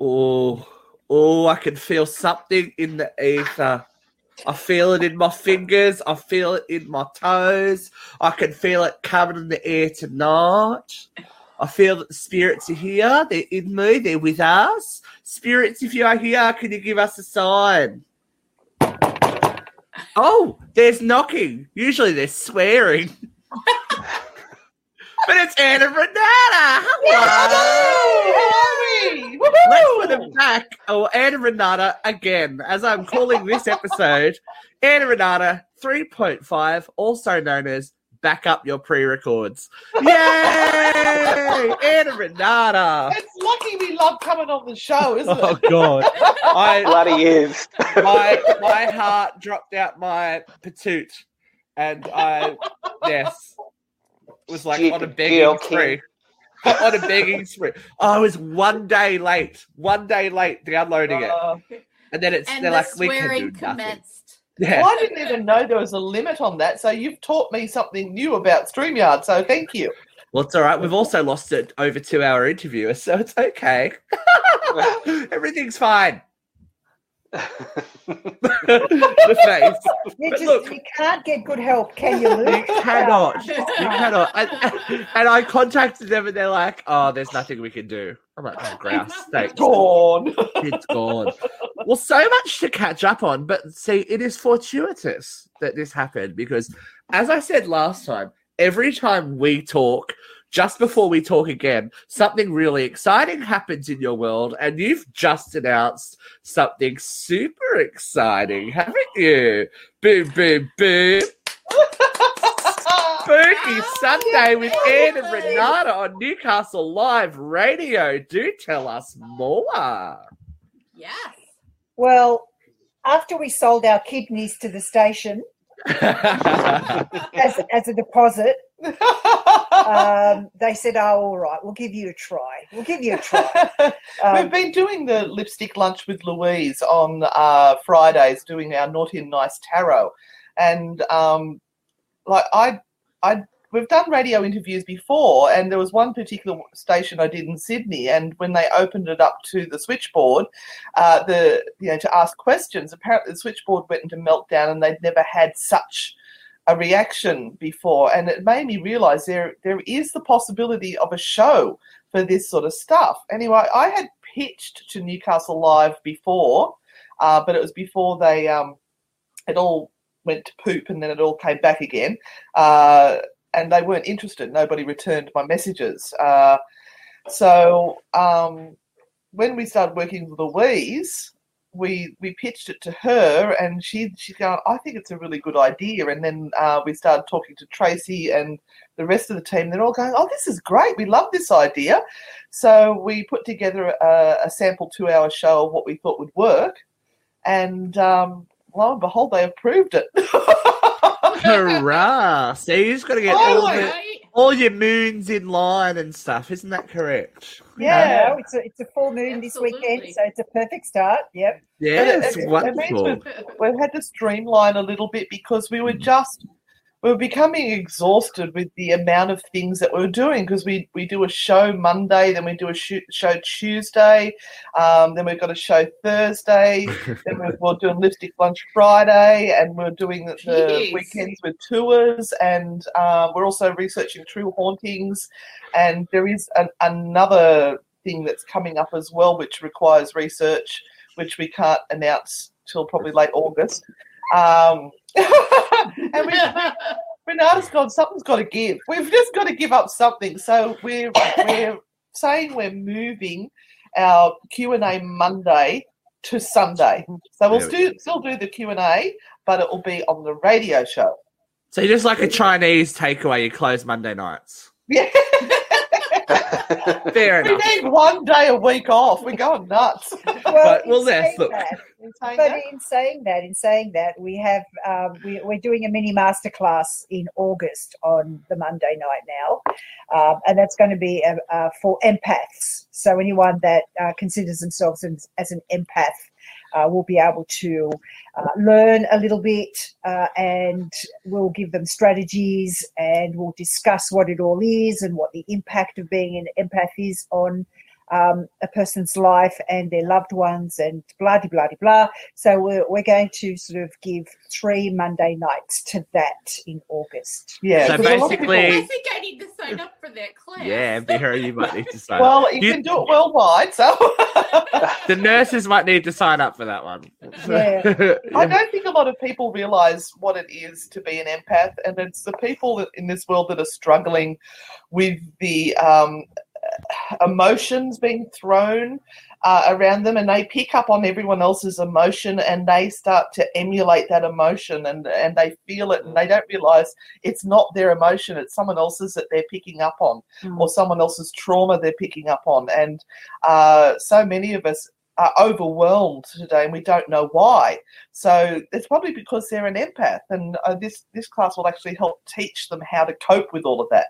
Oh, oh, I can feel something in the ether. I feel it in my fingers. I feel it in my toes. I can feel it coming in the air tonight. I feel that the spirits are here. They're in me. They're with us. Spirits, if you are here, can you give us a sign? Oh, there's knocking. Usually they're swearing. but it's Anna Renata. Hello. Let's put them back. Oh, Anna Renata again, as I'm calling this episode, Anna Renata 3.5, also known as back up your pre-records. Yay! Anna Renata. It's lucky we love coming on the show, isn't oh, it? Oh? God. I Bloody is. my my heart dropped out my patoot, and I yes was like on a begging Gil King. spree. On a begging spree. I was one day late, one day late downloading it, Uh, and then it's And they're the like we can do swearing nothing. commenced. Yeah. well, I didn't even know there was a limit on that. So you've taught me something new about StreamYard. So thank you. Well, it's all right. We've also lost it over two hour interviewer, so it's okay. Everything's fine. The face. You just look- you can't get good help, can you, You Luke? cannot. You cannot. And, and I contacted them and they're like, oh, there's nothing we can do. I'm like, oh, grouse. Thanks. Gone. It's gone. Well, so much to catch up on, but see, it is fortuitous that this happened because, as I said last time, every time we talk, just before we talk again, something really exciting happens in your world, and you've just announced something super exciting, haven't you? Boom, boom, boom. Spooky Sunday with Anne and Renata on Newcastle Live Radio. Do tell us more. Yes. Well, after we sold our kidneys to the station as, as a deposit, um, they said, "Oh, all right, we'll give you a try. We'll give you a try." We've Um, been doing the lipstick lunch with Louise on uh, Fridays, doing our naughty and nice tarot, and um, like I, I, we've done radio interviews before, and there was one particular station I did in Sydney, and when they opened it up to the switchboard, uh, the you know to ask questions, apparently the switchboard went into meltdown, and they'd never had such a reaction before, and it made me realise there there is the possibility of a show for this sort of stuff. Anyway, I had pitched to Newcastle Live before, uh, but it was before they um, it all went to poop and then it all came back again. Uh, and they weren't interested. Nobody returned my messages. Uh, so um, when we started working with Louise, we we pitched it to her, and she she's going, I think it's a really good idea. And then uh, we started talking to Tracy and the rest of the team. They're all going, Oh, this is great. We love this idea. So we put together a, a sample two-hour show of what we thought would work, and um, lo and behold, they approved it. Hurrah! So you just got to get Oh, all, the? All your moons in line and stuff. Isn't that correct? yeah, no, it's a it's a full moon this weekend, so it's a perfect start. Yep. Yeah, it's it- it wonderful. means we've had to streamline a little bit because we were mm. just we were becoming exhausted with the amount of things that we were doing because we we do a show Monday, then we do a shoot, show Tuesday, um, then we've got a show Thursday, then we're, we're doing lipstick lunch Friday, and we're doing the, the weekends with tours, and uh, we're also researching true hauntings, and there is an, another thing that's coming up as well, which requires research, which we can't announce till probably late August. Um, and we, Renata's gone, something's got to give. We've just got to give up something. So we're we're saying we're moving our Q and A Monday to Sunday. So we'll still still do the Q and A, but it will be on the radio show. So you're just like a Chinese takeaway. You close Monday nights. Yeah, Fair enough. we need one day a week off. We're going nuts. Well, But- in well, yes, saying look. that, In saying But that, in saying that, in saying that, we have um, we, we're doing a mini masterclass in August on the Monday night now, um, and that's going to be uh, uh, for empaths. So anyone that uh, considers themselves as, as an empath uh, will be able to uh, learn a little bit, uh, and we'll give them strategies, and we'll discuss what it all is and what the impact of being an empath is on um, a person's life and their loved ones and blah de blah de blah. So we're, we're going to sort of give three Monday nights to that in August. Yeah. So because a lot of basically- people- I think I need to sign up for that class. Yeah, Vera, you might need to sign up. well, you, You- can do it worldwide, so The nurses might need to sign up for that one. Yeah. I don't think a lot of people realize what it is to be an empath, and it's the people in this world that are struggling with the um, emotions being thrown uh, around them, and they pick up on everyone else's emotion, and they start to emulate that emotion, and and they feel it, and they don't realize it's not their emotion; it's someone else's that they're picking up on, Mm. or someone else's trauma they're picking up on, and uh, so many of us are overwhelmed today and we don't know why. So it's probably because they're an empath, and uh, this this class will actually help teach them how to cope with all of that.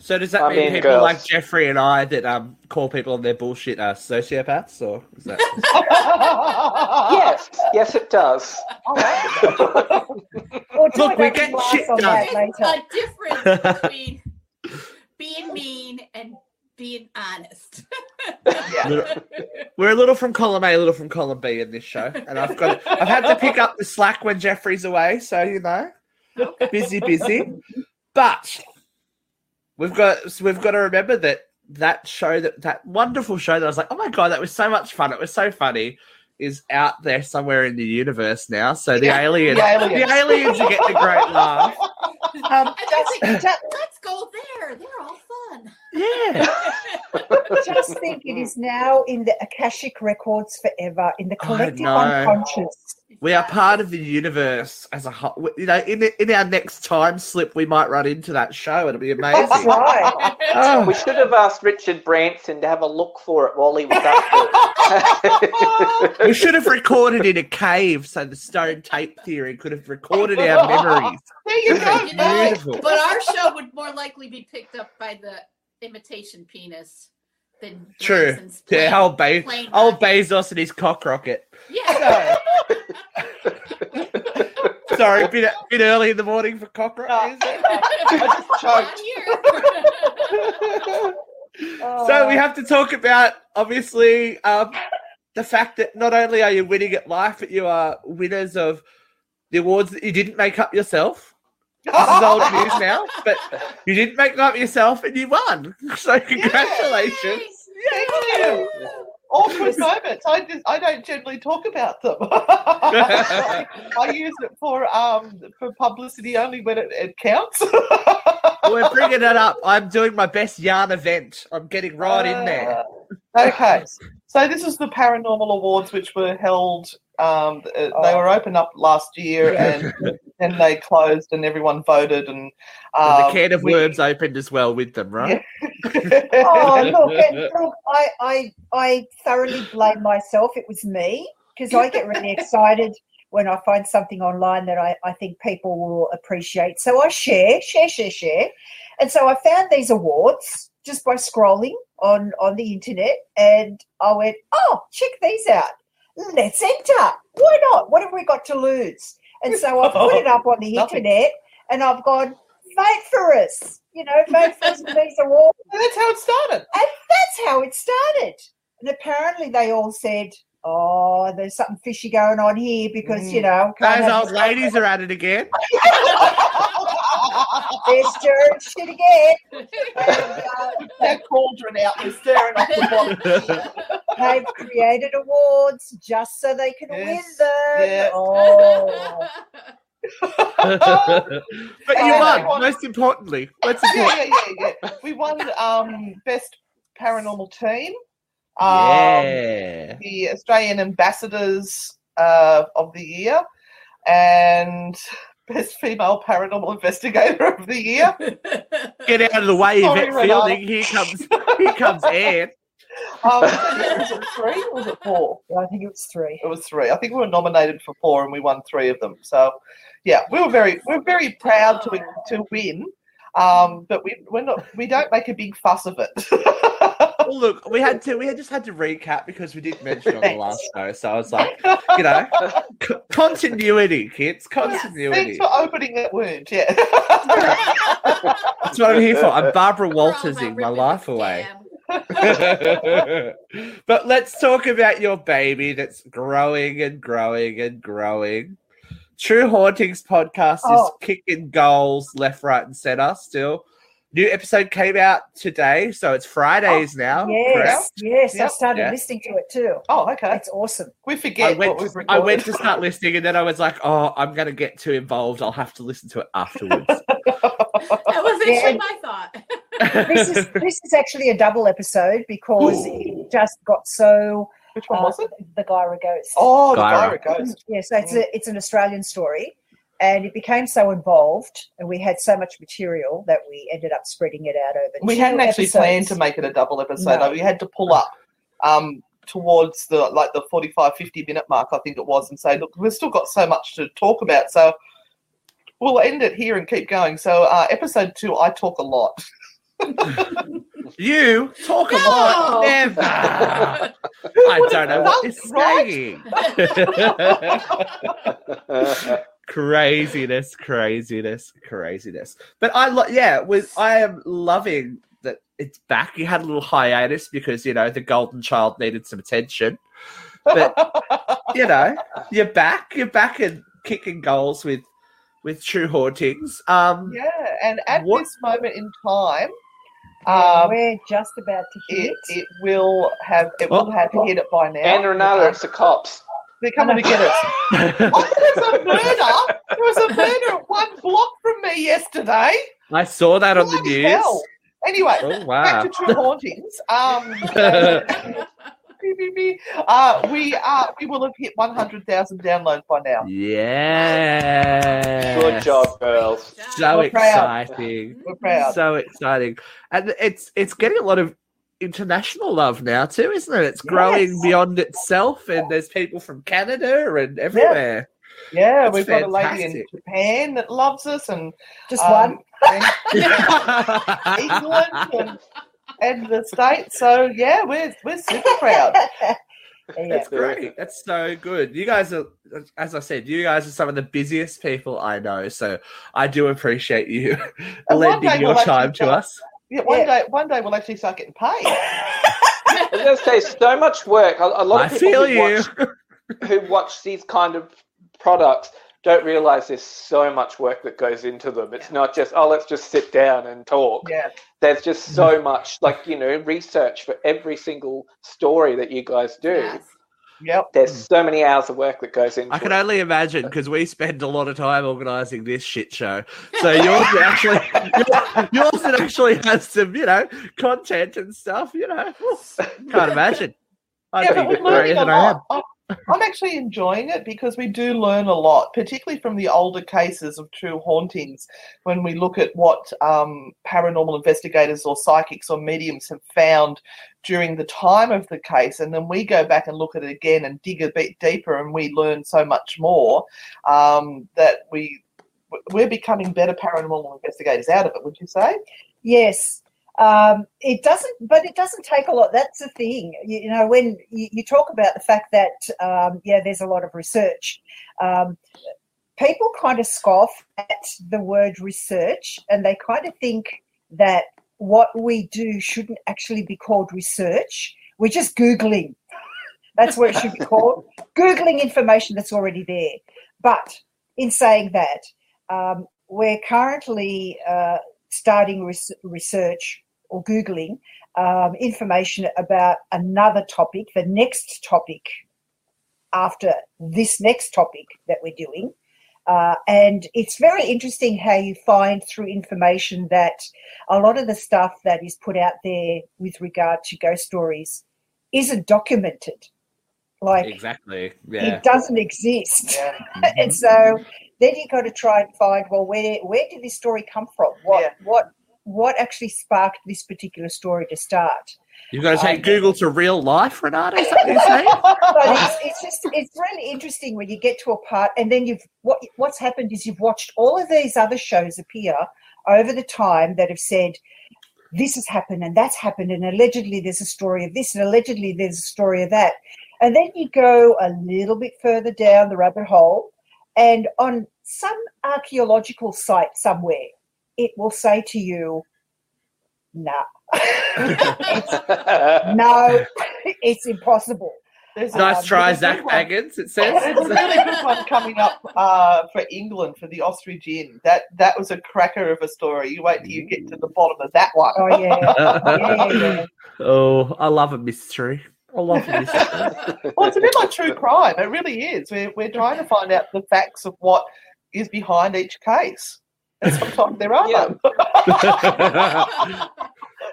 So does that I mean mean, people girls. like Jeffrey and I that um call people on their bullshit are sociopaths, or is that? Yes, yes, it does. We'll Look, we get shit on that There's a difference between being mean and being honest. Yeah. We're a little from column A, a little from column B in this show, and I've got I've had to pick up the slack when Jeffrey's away, so you know, busy, busy. But we've got so we've got to remember that that show that that wonderful show that I was like, oh my god, that was so much fun. It was so funny. Is out there somewhere in the universe now. So the Yeah, aliens, the aliens. Get the aliens are getting a great laugh. Um, I just, think, just, let's go there. They're all fun. Yeah. just think it is now in the Akashic records forever, in the collective unconscious. We are part of the universe as a whole. You know, in in our next time slip, we might run into that show. It'll be That's amazing. right. Oh. We should have asked Richard Branson to have a look for it while he was up there. we should have recorded in a cave, so the stone tape theory could have recorded our memories. There you go. You know, Beautiful. but our show would more likely be picked up by the imitation penis than True. Branson's Yeah, plain- old, Be- old rocket. Bezos and his cock rocket. Yeah. Sorry, a bit, bit early in the morning for cock rocket. is it? I just choked. Oh, So we have to talk about obviously um, the fact that not only are you winning at life, but you are winners of the awards that you didn't make up yourself. This is old news now, but you didn't make them up yourself and you won. So congratulations. Thank you. Awkward moments. I just, I don't generally talk about them. I use it for um for publicity only when it, it counts. We're bringing it up. I'm doing my best yarn event. I'm getting right in there. Uh, okay, so this is the paranormal awards, which were held. Um, uh, they were opened up last year, and then they closed, and everyone voted, and And um, the can of we- worms opened as well with them, right? oh, look, and look I, I, I thoroughly blame myself. It was me because I get really excited when I find something online that I, I think people will appreciate. So I share, share, share, share. And so I found these awards just by scrolling on, on the internet and I went, oh, check these out. Let's enter. Why not? What have we got to lose? And so I've put it up on the Nothing. internet and I've gone, vote for us. You know, vote for us these awards. That's how it started. And that's how it started. And apparently they all said, oh, there's something fishy going on here because, you know, Those old ladies are at it again. they're stirring shit again. And, uh, that cauldron out there staring off the bottom. they've created awards just so they can win them. yeah. Oh, but you Yeah. won, most importantly. Most yeah, important. yeah, yeah, yeah. We won um, best paranormal team. Um, Yeah. the Australian ambassadors uh, of the year and best female paranormal investigator of the year. Get out of the way, Sorry, Yvette Renata. Fielding. Here comes here comes Anne. Um, was it three or was it four? Yeah, I think it was three. It was three. I think we were nominated for four and we won three of them. So, yeah, we were very we are very proud to to win. Um, but we we're not we don't make a big fuss of it. Well, look, we had to we had just had to recap because we didn't mention on the last show. So I was like, you know, c- continuity, kids, continuity. Thanks for opening that wound. Yeah. That's what I'm here for. I'm Barbara We're all Waltersing my life away. but let's talk about your baby that's growing and growing and growing. True Hauntings podcast Oh. is kicking goals left, right, and center still. New episode came out today, so it's Fridays now. Yes, correct? yes. I started Yeah. listening to it too. Oh, okay. It's awesome. We I forget went, what to. I went to start listening, and then I was like, "Oh, I'm going to get too involved. I'll have to listen to it afterwards." That was Yeah. actually my thought. This is this is actually a double episode because it just got so. Which one uh, was it? The Guyra Ghost. Oh, the Guyra. Guyra Ghost. Yeah, so it's a, it's an Australian story, and it became so involved, and we had so much material that we ended up spreading it out over. We two hadn't actually episodes. planned to make it a double episode. No. Like, we had to pull up um, towards the like the 45, 50 minute mark, I think it was, and say, look, we've still got so much to talk about. So we'll end it here and keep going. So uh, episode two, I talk a lot. you talk a No! lot. Never. I don't know what That's you're right. saying. craziness, craziness, craziness. But I, lo- yeah, was I am loving that it's back. You had a little hiatus because you know the golden child needed some attention. But you know, you're back. You're back and kicking goals with with True Hauntings. Um, yeah, and at What- this moment in time, Yeah, um, we're just about to hit. it, it will have it will Oh. have hit it by now. and Renata, it's the cops. They're coming to get us. Oh, there's a murder. There was a murder one block from me yesterday. I saw that on the news. hell. Anyway, Oh back to True Hauntings. Um, uh, we uh, we will have hit 100,000 downloads by now. Yeah. Good job, girls. So We're proud. exciting. We're proud. So exciting. And it's it's getting a lot of international love now too, isn't it? It's growing Yes. beyond itself and there's people from Canada and everywhere. Yeah, That's we've got a lady in. Japan that loves us, and Just um, one. and England and, and the states. So yeah, we're we're super proud. yeah. That's great. That's so good. You guys are, as I said, you guys are some of the busiest people I know. So I do appreciate you lending your we'll time to start- us. Yeah, one Yeah. day one day we'll actually start getting paid. I was going to say, so much work. A, a lot I of people feel who you. watch, who watch these kind of products don't realize there's so much work that goes into them. It's not just, oh, let's just sit down and talk. Yeah, There's just so mm. much, like, you know, research for every single story that you guys do. Yes. Yep. There's so many hours of work that goes into I can it. only imagine because we spend a lot of time organising this shit show. So yours actually, yours it actually has some, you know, content and stuff. You know, can't imagine. I'd Yeah, be but we're learning a than I lot. I'm- actually enjoying it because we do learn a lot, particularly from the older cases of true hauntings. When we look at what um, paranormal investigators or psychics or mediums have found during the time of the case, and then we go back and look at it again and dig a bit deeper, and we learn so much more um, that we we're becoming better paranormal investigators out of it. Would you say? Yes. Um, it doesn't, but it doesn't take a lot. That's the thing. You, you know, when you, you talk about the fact that, um, yeah, there's a lot of research, um, people kind of scoff at the word research and they kind of think that what we do shouldn't actually be called research. We're just Googling. That's what it should be called Googling information that's already there. But in saying that, um, we're currently uh, starting res- research or Googling um, information about another topic, the next topic after this next topic that we're doing. Uh, and it's very interesting how you find through information that a lot of the stuff that is put out there with regard to ghost stories isn't documented. Like Exactly. Yeah. it doesn't exist. Yeah. and so then you've got to try and find well where where did this story come from what Yeah. what what actually sparked this particular story to start You've got to take Um, Google to real life, Renata. Is that what you're saying? it's, it's just it's really interesting when you get to a part and then you've what what's happened is you've watched all of these other shows appear over the time that have said this has happened and that's happened and allegedly there's a story of this and allegedly there's a story of that and then you go a little bit further down the rabbit hole and on some archaeological site somewhere it will say to you nah No, it's impossible. There's a- Nice try, there's Zak good. Bagans. It says. There's a really good one coming up uh, for England for the ostrich inn. That that was a cracker of a story. You wait till you get to the bottom of that one. Oh yeah, yeah, yeah. oh, I love a mystery. I love a mystery. Well, it's a bit like true crime. It really is. We're we're trying to find out the facts of what is behind each case, and sometimes there are Yeah. none.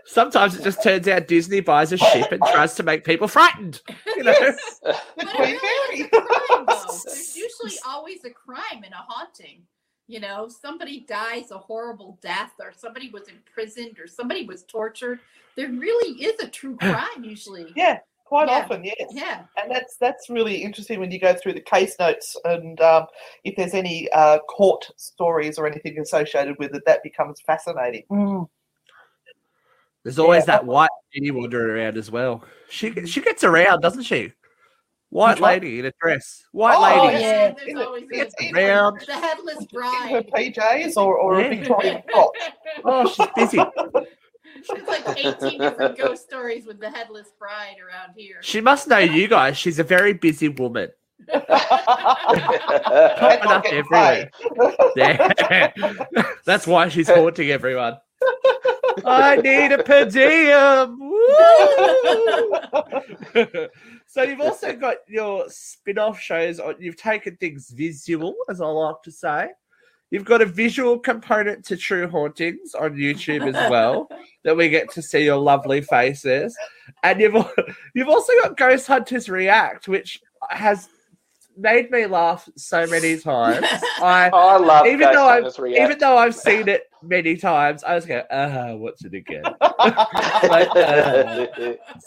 Sometimes it just turns out Disney buys a ship and tries to make people frightened. You know? Yes. The But it Queen really is Mary. a crime, though. There's usually always a crime in a haunting. You know, somebody dies a horrible death, or somebody was imprisoned, or somebody was tortured. There really is a true crime usually. Yeah, quite Yeah. often, yes. Yeah. And that's that's really interesting when you go through the case notes and um, if there's any uh, court stories or anything associated with it, that becomes fascinating. Mm. There's always Yeah. that white lady wandering around as well. She she gets around, doesn't she? White Which lady in a dress. White Oh, lady. yeah. There's always it's a- in Around. the headless In her. PJs or, or Yeah. a Victorian frock. Oh, she's busy. There's like 18 different ghost stories with the headless bride around here. She must know you guys. She's a very busy woman. And Popping up everywhere. Yeah. That's why she's haunting everyone. I need a per diem. So you've also got your spin-off shows on you've taken things visual, as I like to say. You've got a visual component to True Hauntings on YouTube as well, that we get to see your lovely faces. And you've you've also got Ghost Hunters React, which has made me laugh so many times. I I love Even Ghost though I've- Hunters React. even though I've seen it many times, I just go, ah, what's it again? Like, uh,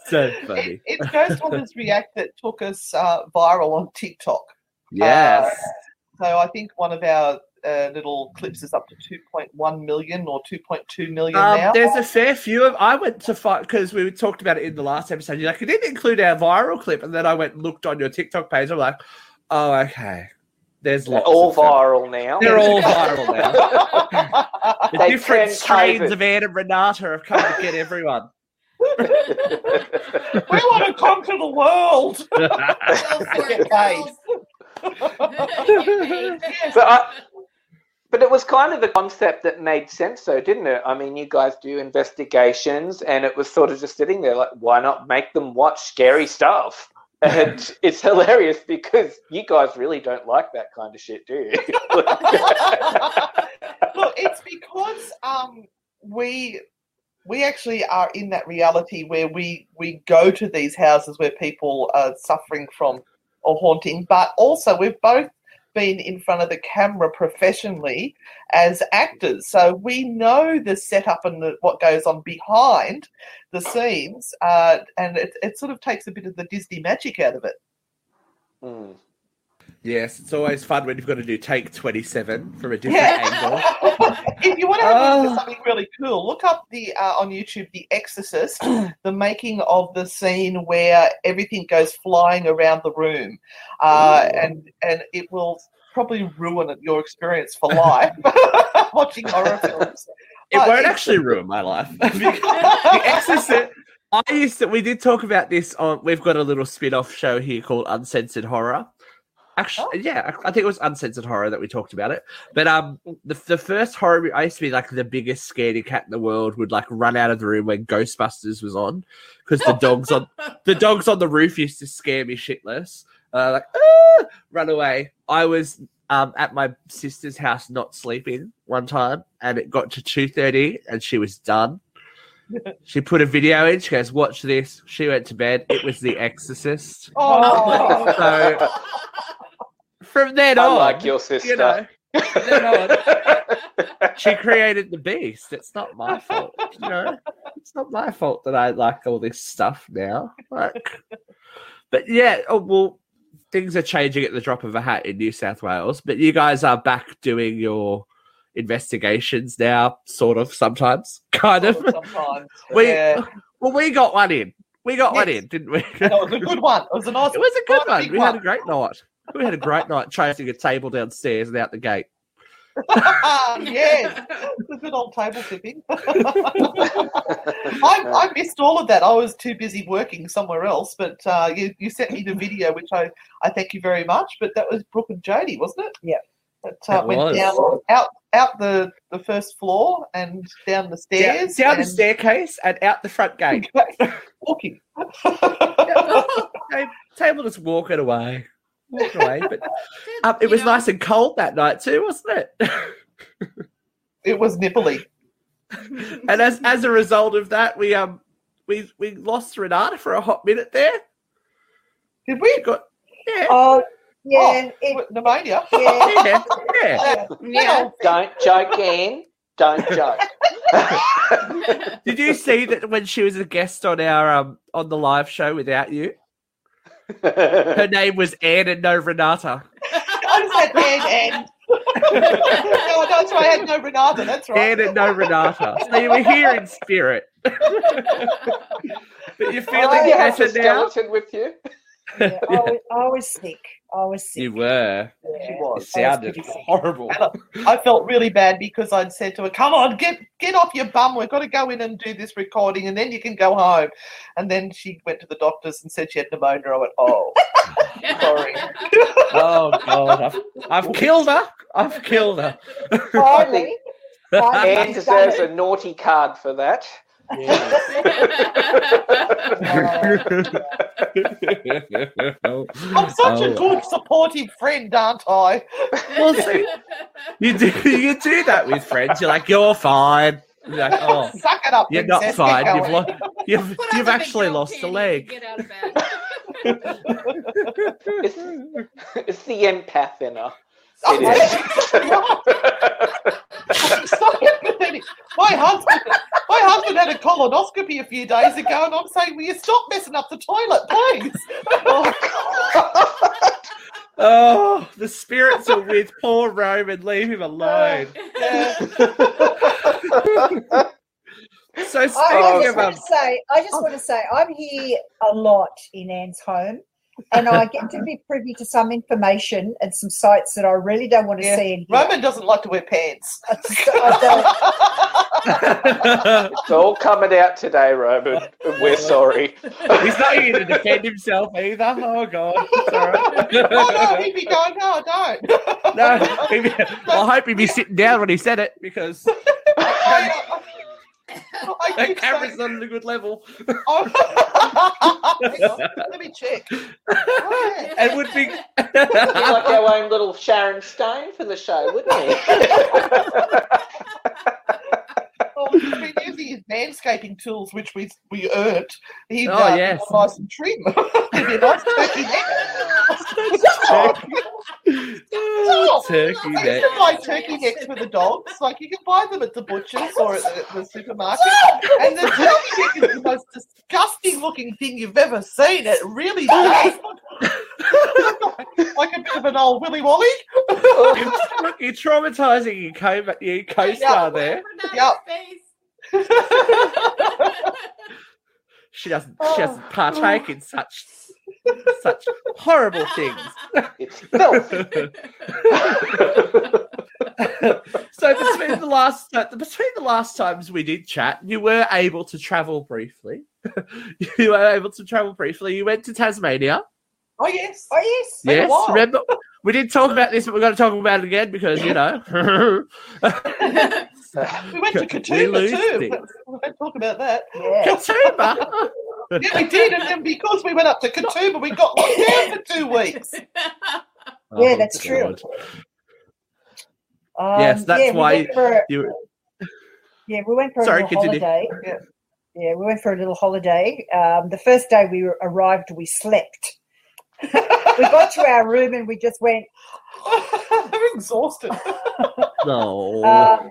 so funny. It, it's Ghost Hunters React that took us uh, viral on TikTok. Yes. So I think one of our uh, little clips is up to 2.1 million or 2.2 million Um, now. there's a fair few of. I went to fight because we talked about it in the last episode. You're like, you didn't include our viral clip, and then I went and looked on your TikTok page. I'm like, oh, okay. There's They're all of them. viral now. They're all viral now. The They different strains of Anne and Renata have come to get everyone. we want to conquer the world. Go for Get it, paid. girls. Get paid. But I- But it was kind of a concept that made sense, though, didn't it? I mean, you guys do investigations, and it was sort of just sitting there, like, why not make them watch scary stuff? And it's hilarious because you guys really don't like that kind of shit, do you? Look, it's because um, we we actually are in that reality where we we go to these houses where people are suffering from or haunting, but also we've both been in front of the camera professionally as actors, so we know the setup and the, what goes on behind the scenes, uh, and it, it sort of takes a bit of the Disney magic out of it. Hmm. Yes, it's always fun when you've got to do take 27 from a different Yeah. angle. if you want to have Oh. something really cool, look up the uh, on YouTube The Exorcist, the making of the scene where everything goes flying around the room, uh, and and it will probably ruin your experience for life watching horror films. It But won't actually ruin my life. the Exorcist. I used to. We did talk about this on. We've got a little spin-off show here called Uncensored Horror. Actually, yeah, I think it was Uncensored Horror that we talked about it. But um, the the first horror I used to be like the biggest scaredy cat in the world. Would like run out of the room when Ghostbusters was on because the dogs on the dogs on the roof used to scare me shitless. Uh, like ah! run away. I was um at my sister's house not sleeping one time, and it got to two thirty, and she was done. She put a video in. She goes, "Watch this." She went to bed. It was The Exorcist. Oh, So- From then I on, like your sister. you know, on, she created the beast. It's not my fault. You know, it's not my fault that I like all this stuff now. Like, but yeah, oh, well, things are changing at the drop of a hat in New South Wales. But you guys are back doing your investigations now, sort of, sometimes, kind of. sometimes. We, yeah. well, we got one in. We got one in, didn't we? That was a good one. It was a nice. It was a good one. We had a great night. We had a great night chasing a table downstairs and out the gate. yes, the good old table tipping. I, I missed all of that. I was too busy working somewhere else, but uh, you, you sent me the video, which I, I thank you very much. But that was Brooke and Jodie, wasn't it? Yeah. That uh, It went was. down out out the, the first floor and down the stairs. down the and staircase and out the front gate. walking. Ta- Table just walking away. Walking away. But um, it was know, nice and cold that night too, wasn't it? it was nipply. and as as a result of that, we um we we lost Renata for a hot minute there. Did we? She got yeah, Oh, yeah. it, pneumonia. yeah. yeah, yeah. Yeah. Don't joke, Anne. Don't joke. Did you see that when she was a guest on our um on the live show without you? Her name was Anne and no Renata. I just had Anne and. no, that's right. I had no Renata. That's right. Anne and no Renata. So you were here in spirit. but you're Did feeling you have the better now? skeleton with you? Yeah. I, was, I was sick. I was sick. You were. Yeah. She It sounded pretty sick. horrible. I felt really bad because I'd said to her, "Come on, get get off your bum. We've got to go in and do this recording, and then you can go home." And then she went to the doctors and said she had pneumonia. I went, "Oh, sorry." Oh god, I've, I've killed her. I've killed her. Finally, finally Anne deserves a naughty card for that. I'm such a Oh. good supportive friend, aren't I? Well, see, you do you do that with friends. You're like, you're fine. You're like, oh, Suck it up, you're not fine. You've, going. lost. You've you've actually lost a leg. Get out of bed. It's, it's the empath in her. Oh, It is. so pathetic. My husband, my husband had a colonoscopy a few days ago, and I'm saying, "Will you stop messing up the toilet, please?" Oh, the spirits are with poor Roman. Leave him alone. Yeah. So I, I just of want to say, I just want to say, I'm here a lot in Anne's home, and I get to be privy to some information and some sites that I really don't want to Yeah. see. And hear. Roman doesn't like to wear pants. I don't. It's all coming out today, Roman. We're sorry. he's not here to defend himself either. Oh god, it's oh no, he'd be going, "No, I don't." No, be- I hope he'd be sitting down when he said it because I, I that keep camera's saying, not at a good level. oh. Let me check. Oh, yeah. and would be. Be like our own little Sharon Stone for the show, wouldn't he? Well, he's been using his manscaping tools, which we we earned. He'd Oh, uh, be yes. nice and trim. He'd be nice turkey neck. Turkey I used neck. to buy turkey necks for the dogs. Like you can buy them at the butcher's or at the, the supermarket. And the turkey neck is the most disgusting looking thing you've ever seen. It really does. like a bit of an old Willy Wally. You're, you're traumatizing your co your co-star there. Yeah. She doesn't. She doesn't partake in such such horrible things. It's filth. so between the last uh, between the last times we did chat, you were able to travel briefly. you were able to travel briefly. You went to Tasmania. Oh yes. Oh yes. Been a Yes, remember we did talk about this, but we're going to talk about it again because you know We went to We Katoomba lose too. things. We won't talk about that. Yeah. Katoomba. Yeah, we did, and then because we went up to Katoomba, we got locked down for two weeks. Yeah, that's true. Um, Yes, that's yeah, why went for, You yeah, we went for a Sorry, little continue. holiday. Yeah. Yeah, we went for a little holiday. Um, the first day we arrived, we slept. We got to our room and we just went. I'm exhausted. no. Um,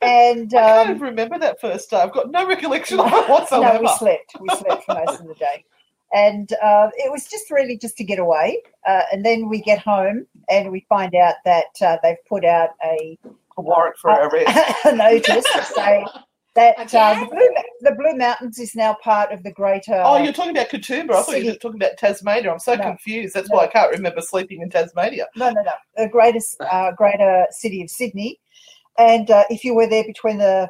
and I can't um, even remember that first day. I've got no recollection of it no, whatsoever. we slept. We slept for most of the day, and uh, it was just really just to get away. Uh, and then we get home and we find out that uh, they've put out a A warrant for our arrest. a notice to say That uh, the, Blue, the Blue Mountains is now part of the greater. Oh, you're talking about Katoomba. I thought you were talking about Tasmania. I'm so No. confused. That's No. why I can't remember sleeping in Tasmania. no, no, no, the greatest uh, greater city of Sydney. And uh, if you were there between the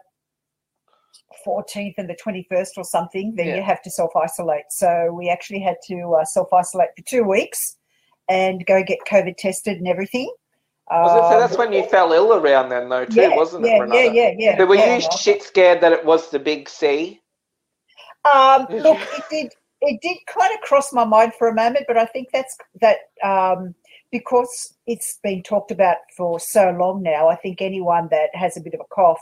14th and the 21st or something, then Yeah. you have to self isolate. So we actually had to uh, self isolate for two weeks and go get COVID tested and everything. Was it, so Um, that's when you fell ill around then, though, too, yeah, wasn't yeah, it, Renata? Yeah, yeah, yeah. But were yeah. you shit scared that it was the big C? Um, look, it did. It did kind of cross my mind for a moment, but I think that's that um, because it's been talked about for so long now. I think anyone that has a bit of a cough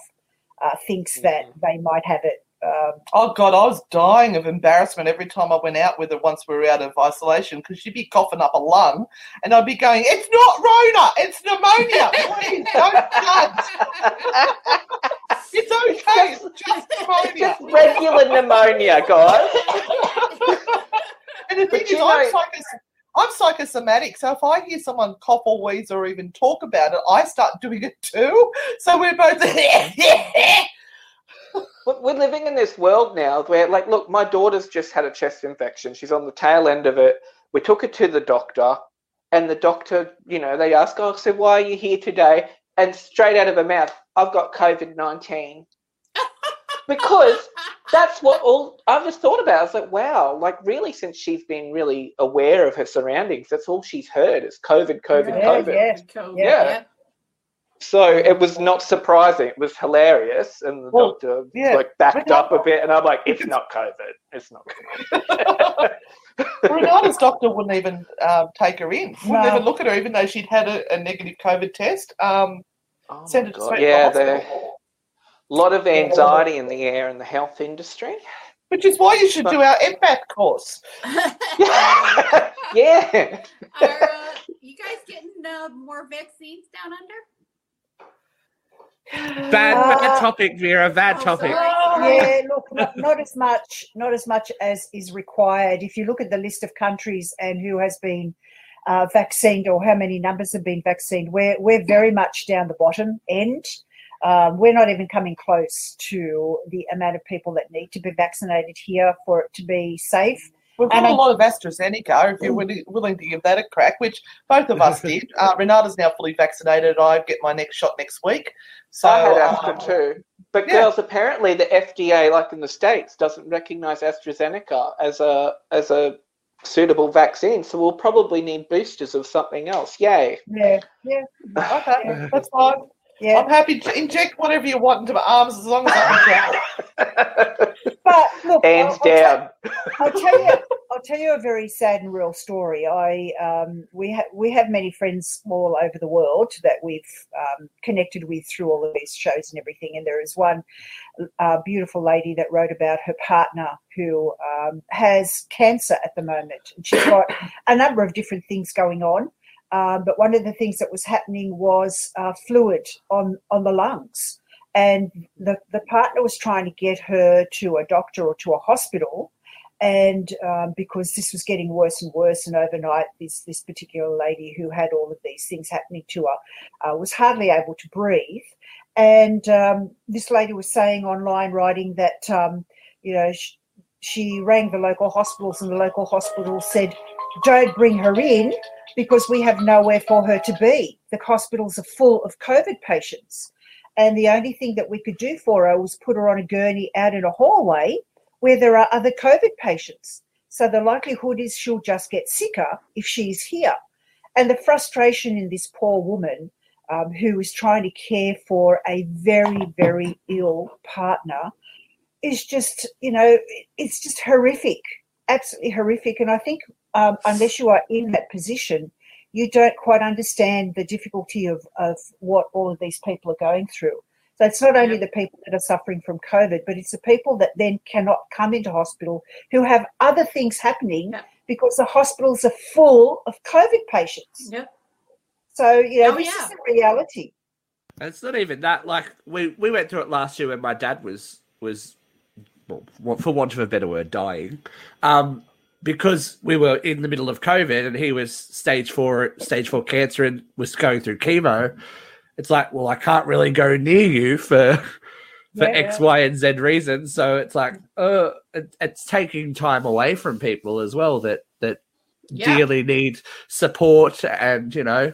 uh, thinks that they might have it. Um, Oh God, I was dying of embarrassment every time I went out with her once we were out of isolation because she'd be coughing up a lung, and I'd be going, "It's not Rona, it's pneumonia. Please don't judge. It's okay. It's just pneumonia." Just regular pneumonia, guys. And the thing But is, I'm, psychos- I'm psychosomatic, so if I hear someone cough or wheeze or even talk about it, I start doing it too. So we're both. We're we're living in this world now where, like, look, my daughter's just had a chest infection. She's on the tail end of it. We took her to the doctor, and the doctor, you know, they ask, "Oh, so why are you here today?" And straight out of her mouth, "I've got COVID nineteen." because that's what all I've just thought about. I was like, wow, like really, since she's been really aware of her surroundings, that's all she's heard is COVID, COVID, Yeah, COVID. yeah. COVID, Yeah. So it was not surprising. It was hilarious, and the Well, doctor yeah. like backed But up a bit, and I'm like, "It's not COVID. It's not COVID." Renata's doctor wouldn't even um, take her in. Wouldn't No. even look at her, even though she'd had a, a negative COVID test. Um, Oh Send my it God. straight to Yeah, the the hospital. lot of anxiety in the air in the health industry. which is why you should do our empath course. yeah. Are uh, you guys getting uh, more vaccines down under? Bad, Uh, bad topic, Vera. Bad Oh, topic. yeah, look, not, not as much, not as much as is required. If you look at the list of countries and who has been uh, vaccinated or how many numbers have been vaccinated, we're we're very much down the bottom end. Um, we're not even coming close to the amount of people that need to be vaccinated here for it to be safe. We've got And a I- lot of AstraZeneca, if you're willing, willing to give that a crack, which both of us did. Uh, Renata's now fully vaccinated. I get my next shot next week. So I had um, Astra too. But yeah. girls, apparently the FDA, like in the states, doesn't recognise AstraZeneca as a as a suitable vaccine. So we'll probably need boosters of something else. Yay! Yeah, yeah, Okay, that's fine. yeah. I'm happy to inject whatever you want into my arms as long as I can. But look, Hands I'll- I'll tell- down. I'll tell you. I'll tell you a very sad and real story. I um, we have we have many friends all over the world that we've um, connected with through all of these shows and everything. And there is one uh, beautiful lady that wrote about her partner who um, has cancer at the moment. And she's got a number of different things going on. Um, but one of the things that was happening was uh, fluid on on the lungs, and the the partner was trying to get her to a doctor or to a hospital and um, because this was getting worse and worse, and overnight, this this particular lady who had all of these things happening to her uh, was hardly able to breathe. And um, this lady was saying online, writing that um, you know she, she rang the local hospitals, and the local hospital said, "Don't bring her in because we have nowhere for her to be. The hospitals are full of COVID patients." And the only thing that we could do for her was put her on a gurney out in a hallway where there are other COVID patients. So the likelihood is she'll just get sicker if she's here. And the frustration in this poor woman um, who is trying to care for a very, very ill partner is just, you know, it's just horrific, absolutely horrific. And I think um, unless you are in that position, you don't quite understand the difficulty of, of what all of these people are going through. So it's not only the people that are suffering from COVID, but it's the people that then cannot come into hospital who have other things happening Yeah. because the hospitals are full of COVID patients. Yep. So, you know, Oh, this yeah. is the reality. It's not even that. Like we we went through it last year when my dad was was, well, for want of a better word, dying, um, because we were in the middle of COVID and he was stage four stage four cancer and was going through chemo. It's like, well, I can't really go near you for for Yeah, X, yeah. Y, and Z reasons. So it's like, uh, it, it's taking time away from people as well that that Yeah. dearly need support and you know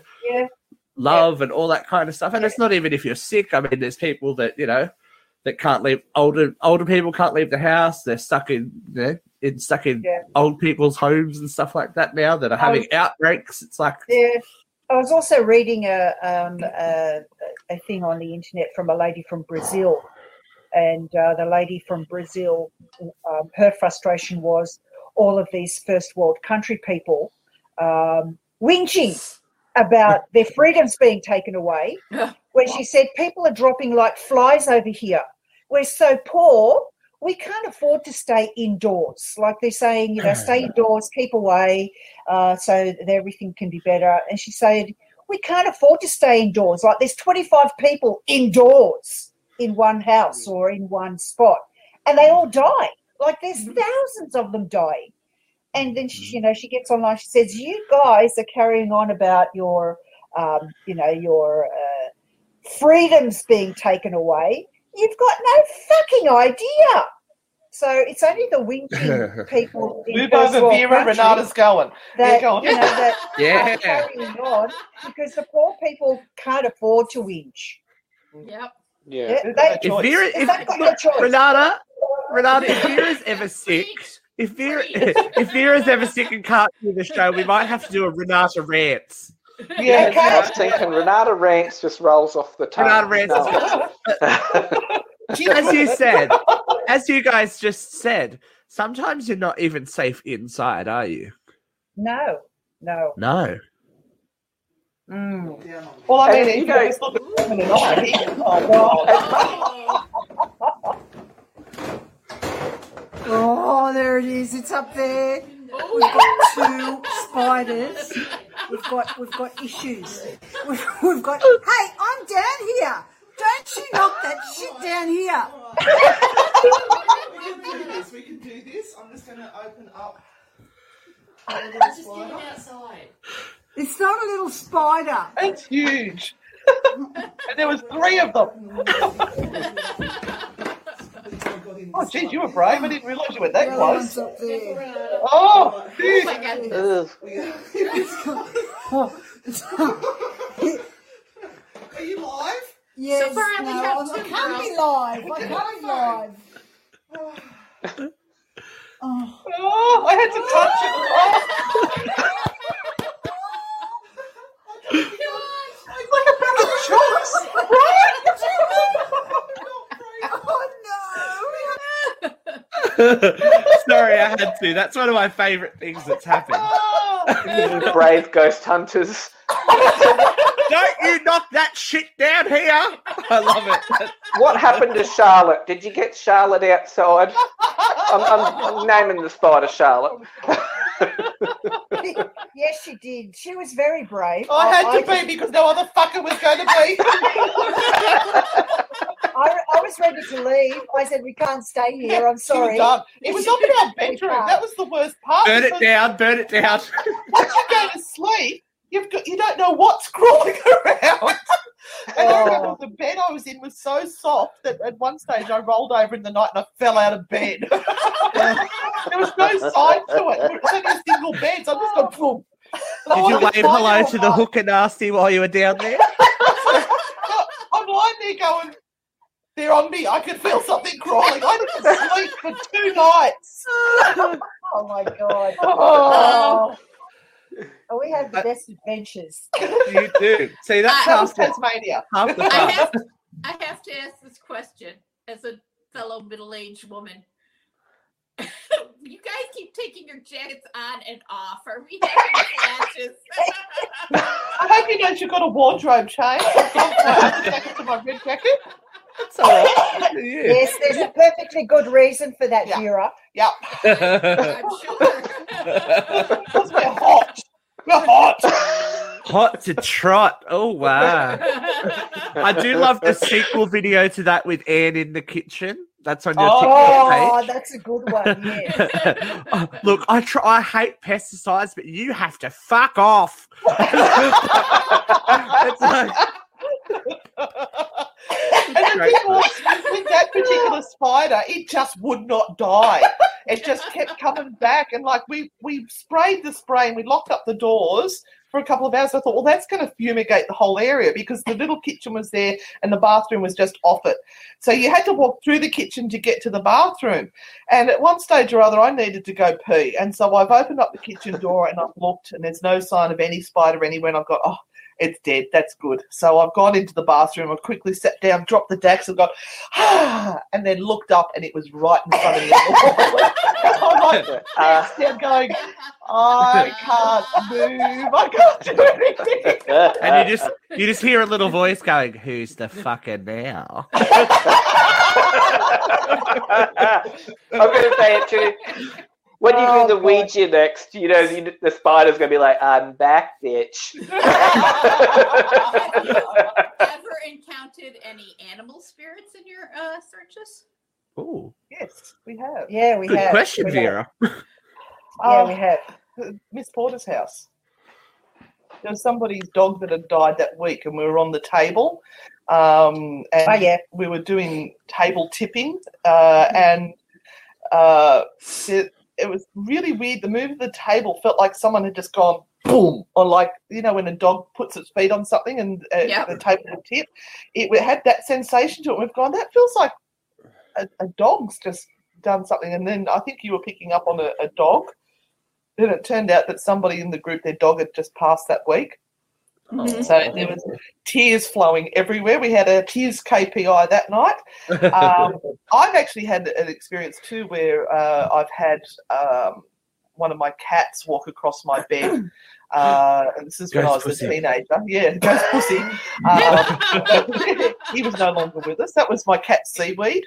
love and all that kind of stuff. And it's not even if you're sick. I mean, there's people that you know that can't leave. Older older people can't leave the house. They're stuck in you know, in stuck in Yeah. old people's homes and stuff like that now that are having outbreaks. It's like Yeah. I was also reading a, um, a a thing on the internet from a lady from Brazil, and uh, the lady from Brazil, um, her frustration was all of these first world country people um, whinging about their freedoms being taken away. Yeah. When she said people are dropping like flies over here, we're so poor. We can't afford to stay indoors. Like they're saying, you know, stay indoors, keep away, uh, so that everything can be better. And she said, we can't afford to stay indoors. Like there's 25 people indoors in one house or in one spot, and they all die. Like there's thousands of them dying. And then she, you know, she gets online. She says, "You guys are carrying on about your, um, you know, your uh, freedoms being taken away. You've got no fucking idea." So it's only the whinging people in Move first over, Vera. Renata's going. that go on. you know that yeah. carrying on because the poor people can't afford to whinge. Yep. Yeah. Yeah, They've they, got If. Vera, They've if, look, choice. Renata, Renata, if Vera's ever sick, if Vera, if Vera's ever sick and can't do the show, we might have to do a Renata rants. Yeah, Okay. I was thinking Renata Rants just rolls off the tongue. Renata Rants No. As you said, as you guys just said, sometimes you're not even safe inside, are you? no, no. No. Mm. Well, I mean, you if know- you just look at Simon oh, Oh, there it is. It's up there. We've got two spiders. We've got we've got issues. We've, we've got. Hey, I'm down here. Don't you knock that shit down here. we can do this. We can do this. I'm just going to open up. Just get it outside. It's not a little spider. It's huge. and there was three of them. Oh, jeez, you were brave. I didn't realise you were that The other one's close. Oh, Oh geez. my God. Ugh. Are you live? Yes, So far, no, have I can't be live. I can't be live. Oh, Oh, I had to touch it. Oh. oh. oh it's like a bag of chocks, right? oh Sorry, I had to. That's one of my favorite things that's happened. Oh. Brave ghost hunters. Don't you knock that shit down here. I love it. What happened to Charlotte? Did you get Charlotte outside? I'm, I'm, I'm naming the spider Charlotte. yes, she did. She was very brave. I had to I, be because no other fucker was going to be. I, I was ready to leave. I said, "We can't stay here. I'm She was sorry." It was up in our bedroom. That was the worst part. Burn it down, burn it down. Once you go to sleep, you've got you don't know what's crawling around. And I oh. remember the bed I was in was so soft that at one stage I rolled over in the night and I fell out of bed. there was no side to it. It was only a single bed, so I just got boom. Did you wave hello to the hooker nasty while you were down there? I'm lying there going, they're on me. I could feel something crawling. I didn't sleep for two nights. Oh my god! Oh, Oh, we had the best adventures. You do. See, that's that was half Tasmania. half the I have, I have to ask this question as a fellow middle-aged woman. you guys keep taking your jackets on and off. Are we having flashes? I hope you know you've got a wardrobe change. I've gone from my jacket to my red jacket. That's all right. Yeah. Yes, there's a perfectly good reason for that, Yeah. Vera. Yeah, I'm sure. because we're hot. We're hot. Hot to trot. Oh wow. I do love the sequel video to that with Anne in the kitchen. That's on your Oh. TikTok Oh, that's a good one. Yeah. Oh, look, I try. I hate pesticides, but you have to fuck off. it's like, And the thing was, with that particular spider, it just would not die. It just kept coming back, and like we we sprayed the spray and we locked up the doors for a couple of hours. I thought, well, that's going to fumigate the whole area because the little kitchen was there and the bathroom was just off it. So you had to walk through the kitchen to get to the bathroom. And at one stage or other, I needed to go pee, and so I've opened up the kitchen door and I've looked, and there's no sign of any spider anywhere. And I've got, oh, it's dead. That's good. So I've gone into the bathroom. I've quickly sat down, dropped the Dax, and got, ah, and then looked up, and it was right in front of me. I'm like, Uh, down going, I can't move. I can't do anything. And you just you just hear a little voice going, "Who's the fucker now?" I'm going to say it too. When you Oh, do the God. Ouija next, you know, you, the spider's going to be like, I'm back, bitch. Have you ever encountered any animal spirits in your uh, searches? Oh, Yes, we have. Yeah, we good have. question, we have. Vera. Yeah, Oh, we have. Miss Porter's house. There was somebody's dog that had died that week, and we were on the table. Um, and Oh, yeah. we were doing table tipping, uh, and uh, it, it was really weird. The move of the table felt like someone had just gone boom, or like you know when a dog puts its feet on something and uh, Yep. the table would tip. It had that sensation to it. We've gone. That feels like a, a dog's just done something. And then I think you were picking up on a, a dog. Then it turned out that somebody in the group, their dog had just passed that week. Mhm. So there was tears flowing everywhere. We had a tears KPI that night. Um, I've actually had an experience too where uh, I've had um, one of my cats walk across my bed. Uh, and this is when I was pussy. a teenager. Yeah, ghost pussy. Um, he was no longer with us. That was my cat Seaweed.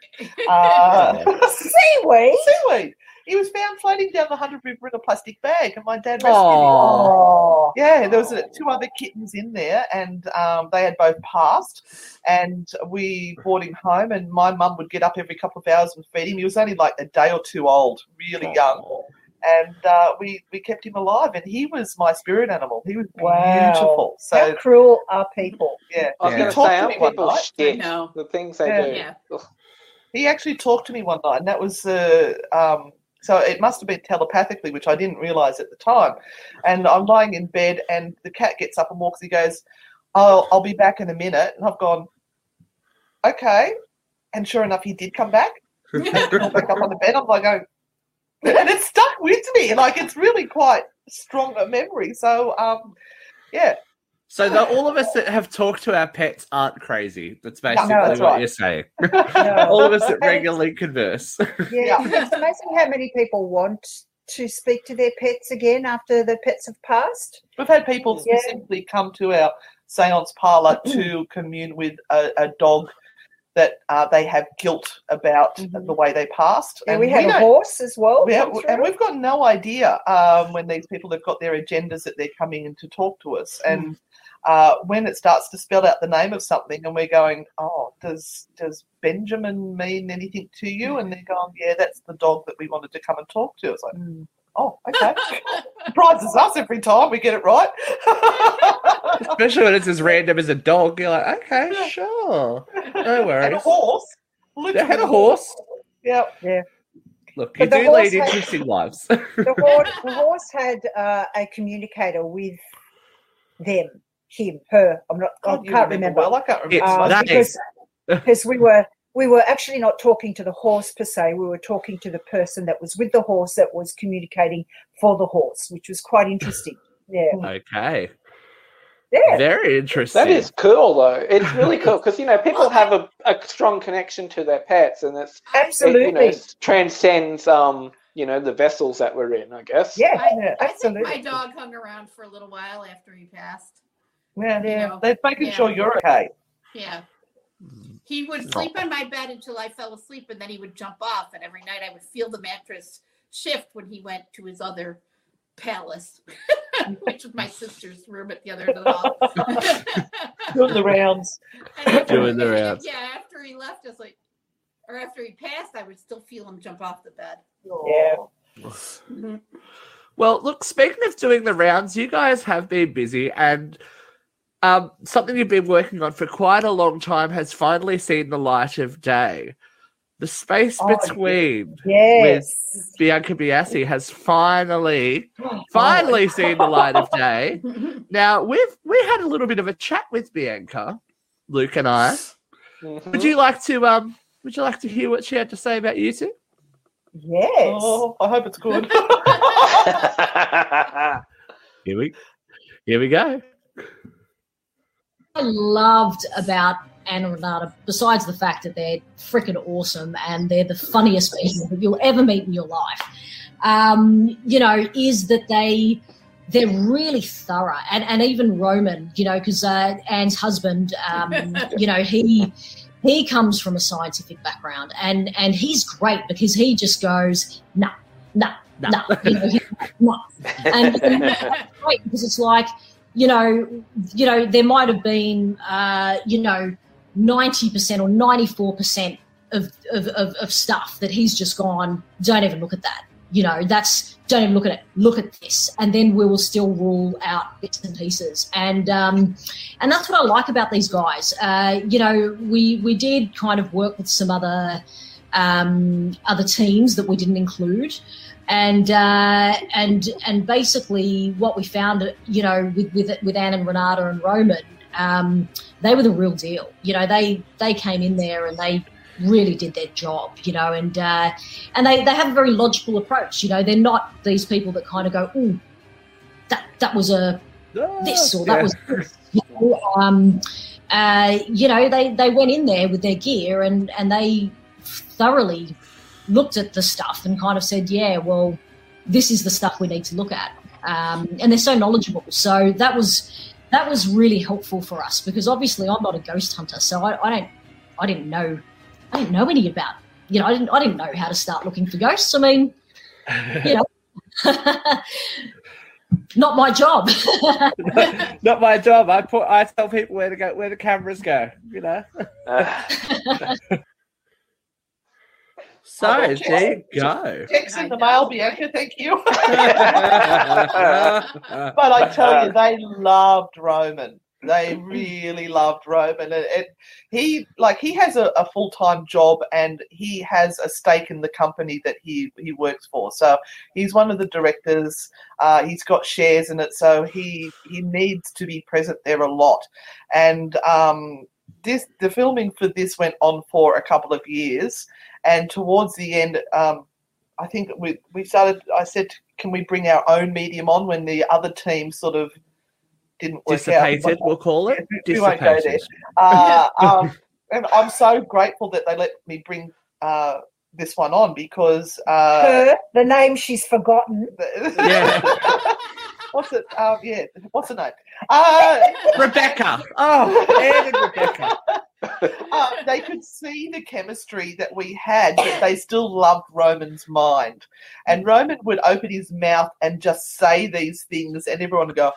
Uh, Seaweed. Seaweed. He was found floating down the Hunter River in a plastic bag, and my dad rescued him. Oh. Yeah, there was uh, two other kittens in there, and um, they had both passed. And we brought him home, and my mum would get up every couple of hours and feed him. He was only like a day or two old, really young, and uh, we we kept him alive. And he was my spirit animal. He was Wow. beautiful. So How cruel are people? yeah, I was Yeah. going He to talked say, to me one people night. Shit? The things they Yeah. do. Yeah. He actually talked to me one night, and that was uh, um, so it must have been telepathically, which I didn't realize at the time. And I'm lying in bed, and the cat gets up and walks. He goes, "Oh, I'll be back in a minute." And I've gone, "Okay." And sure enough, he did come back. Back up on the bed. I'm like, going, and it stuck with me. Like it's really quite strong a memory. So, um, yeah, So the, all of us that have talked to our pets aren't crazy. That's basically that's what right. you're saying. No. all of us that regularly converse. Yeah, it's amazing how many people want to speak to their pets again after the pets have passed. We've had people Yeah. specifically come to our seance parlor to commune with a, a dog that uh, they have guilt about Mhm. the way they passed. And we had a horse as well. we have- and we've got no idea um, when these people have got their agendas that they're coming in to talk to us. And uh, when it starts to spell out the name of something, and we're going, "Oh, does does Benjamin mean anything to you?" And they're going, "Yeah, that's the dog that we wanted to come and talk to." It's like, Mm. "Oh, okay." Surprises us every time we get it right. Especially when it's as random as a dog. You're like, okay, sure. No worries. and a worries. horse. They had a horse. Yeah. Look, you But the do lead horse had- interesting lives. the, horse, the horse had uh, a communicator with them, him, her. I'm not. God, I can't remember. Well, I can't remember. Uh, that because is- because we were we were actually not talking to the horse per se. We were talking to the person that was with the horse that was communicating for the horse, which was quite interesting. Yeah, okay. yeah. Very interesting. That is cool, though. It's really cool because you know people have a, a strong connection to their pets, and it's it, Absolutely. you know transcends um you know the vessels that we're in. I guess. yeah, I, Yeah, I think my dog hung around for a little while after he passed. Yeah, You Yeah. know, they're making Yeah. sure you're okay. Yeah. Mm-hmm. He would sleep on my bed until I fell asleep, and then he would jump off. And every night I would feel the mattress shift when he went to his other palace, which was my sister's room at the other end of the hall. Doing the rounds. After- Doing the rounds. Yeah, after he left, I was like, or after he passed, I would still feel him jump off the bed. Yeah. Well, look, speaking of doing the rounds, you guys have been busy and um, something you've been working on for quite a long time has finally seen the light of day. The space Oh, between Yes. Bianca Biasi has finally, finally seen the light of day. Now we've we had a little bit of a chat with Bianca, Luke and I. Mm-hmm. Would you like to um? Would you like to hear what she had to say about you two? Yes. Oh, I hope it's good. Here we, here we go. I loved about Anna Renata, besides the fact that they're freaking awesome and they're the funniest people that you'll ever meet in your life, um, you know, is that they they're really thorough, and and even Roman, you know, because uh, Anne's husband, um, you know, he he comes from a scientific background, and and he's great because he just goes nah nah Nah. nah, you know, nah. and, and that's great because it's like you know, you know, there might have been, uh, you know, ninety percent or ninety four percent of, of of of stuff that he's just gone. Don't even look at that. You know, that's don't even look at it. Look at this, and then we will still rule out bits and pieces. And um, and that's what I like about these guys. Uh, you know, we we did kind of work with some other um, other teams that we didn't include and uh, and and basically what we found, you know, with with with Anne and Renata and Roman, um, they were the real deal. You know, they they came in there and they really did their job. You know, and uh, and they they have a very logical approach. You know, they're not these people that kind of go, oh, that that was a this or that Yeah. was this. You know, um, uh, you know, they they went in there with their gear and and they thoroughly looked at the stuff and kind of said, yeah, well, this is the stuff we need to look at. Um, and they're so knowledgeable. So that was that was really helpful for us because obviously I'm not a ghost hunter, so I, I don't I didn't know I didn't know any about you know I didn't I didn't know how to start looking for ghosts. I mean, you know, not my job. Not my job. I put. I tell people where to go, where the cameras go. You know. So Well, there you go. Text in the mail, Bianca. Thank you. but I tell you, they loved Roman. They really loved Roman. And, it, he like he has a, a full time job and he has a stake in the company that he he works for. So he's one of the directors. Uh, he's got shares in it, so he he needs to be present there a lot. And um, this the filming for this went on for a couple of years, and towards the end. Um, I think we we started. I said, "Can we bring our own medium on?" When the other team sort of didn't work Dissipated, out. we'll call it. Yeah, we won't go there. Uh, um, and I'm so grateful that they let me bring uh, this one on because uh, Her, the name she's forgotten. Yeah. what's it? Uh, yeah, what's the name? Uh, Rebecca. Oh, Anne and Rebecca. Uh, they could see the chemistry that we had, but they still loved Roman's mind. And Roman would open his mouth and just say these things, and everyone would go.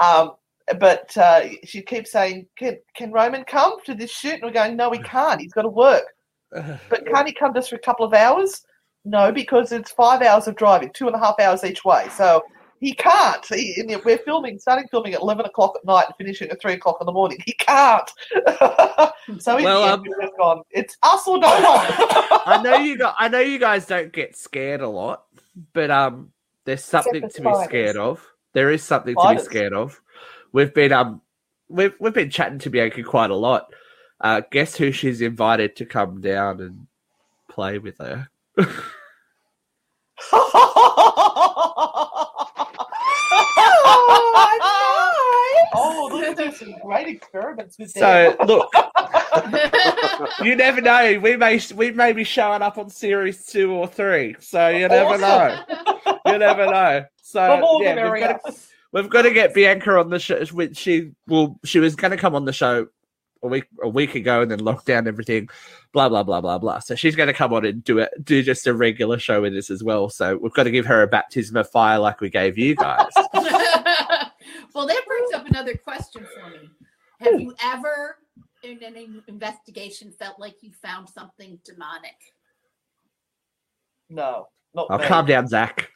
Um, but uh, she keeps saying, can, "Can Roman come to this shoot?" And we're going, "No, he can't. He's got to work." But can't he come just for a couple of hours? No, because it's five hours of driving, two and a half hours each way. So he can't. He, we're filming, starting filming at eleven o'clock at night and finishing at three o'clock in the morning. He can't. so Well, um, gone. It's us or no one. I know you got. I know you guys don't get scared a lot, but um, there's something to be scared of. There is something to be scared of. We've been um, we've we've been chatting to Bianca quite a lot. Uh, guess who she's invited to come down and play with her? look at this! Some great experiments with So them. look, you never know. We may we may be showing up on series two or three. So you never know. You never know. So yeah, we've got, to, we've got to get Bianca on the show. Which she well, she was going to come on the show a week a week ago, and then locked down everything. Blah blah blah blah blah. So she's going to come on and do it, do just a regular show with us as well. So we've got to give her a baptism of fire like we gave you guys. well, that brings up another question for me. Have you ever, in any investigation, felt like you found something demonic? No, not Oh, me. calm down, Zak.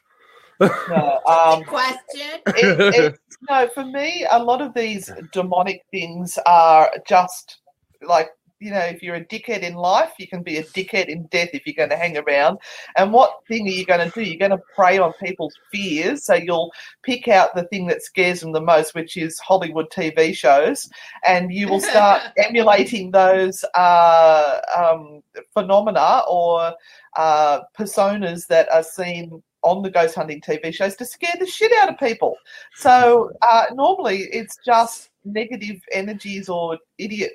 No, um, Question. it, it, no, for me, a lot of these demonic things are just like you know, if you're a dickhead in life, you can be a dickhead in death if you're going to hang around. And what thing are you going to do? You're going to prey on people's fears. So you'll pick out the thing that scares them the most, which is Hollywood TV shows, and you will start emulating those uh, um, phenomena or uh, personas that are seen on the ghost hunting TV shows to scare the shit out of people. So uh, normally it's just negative energies or idiot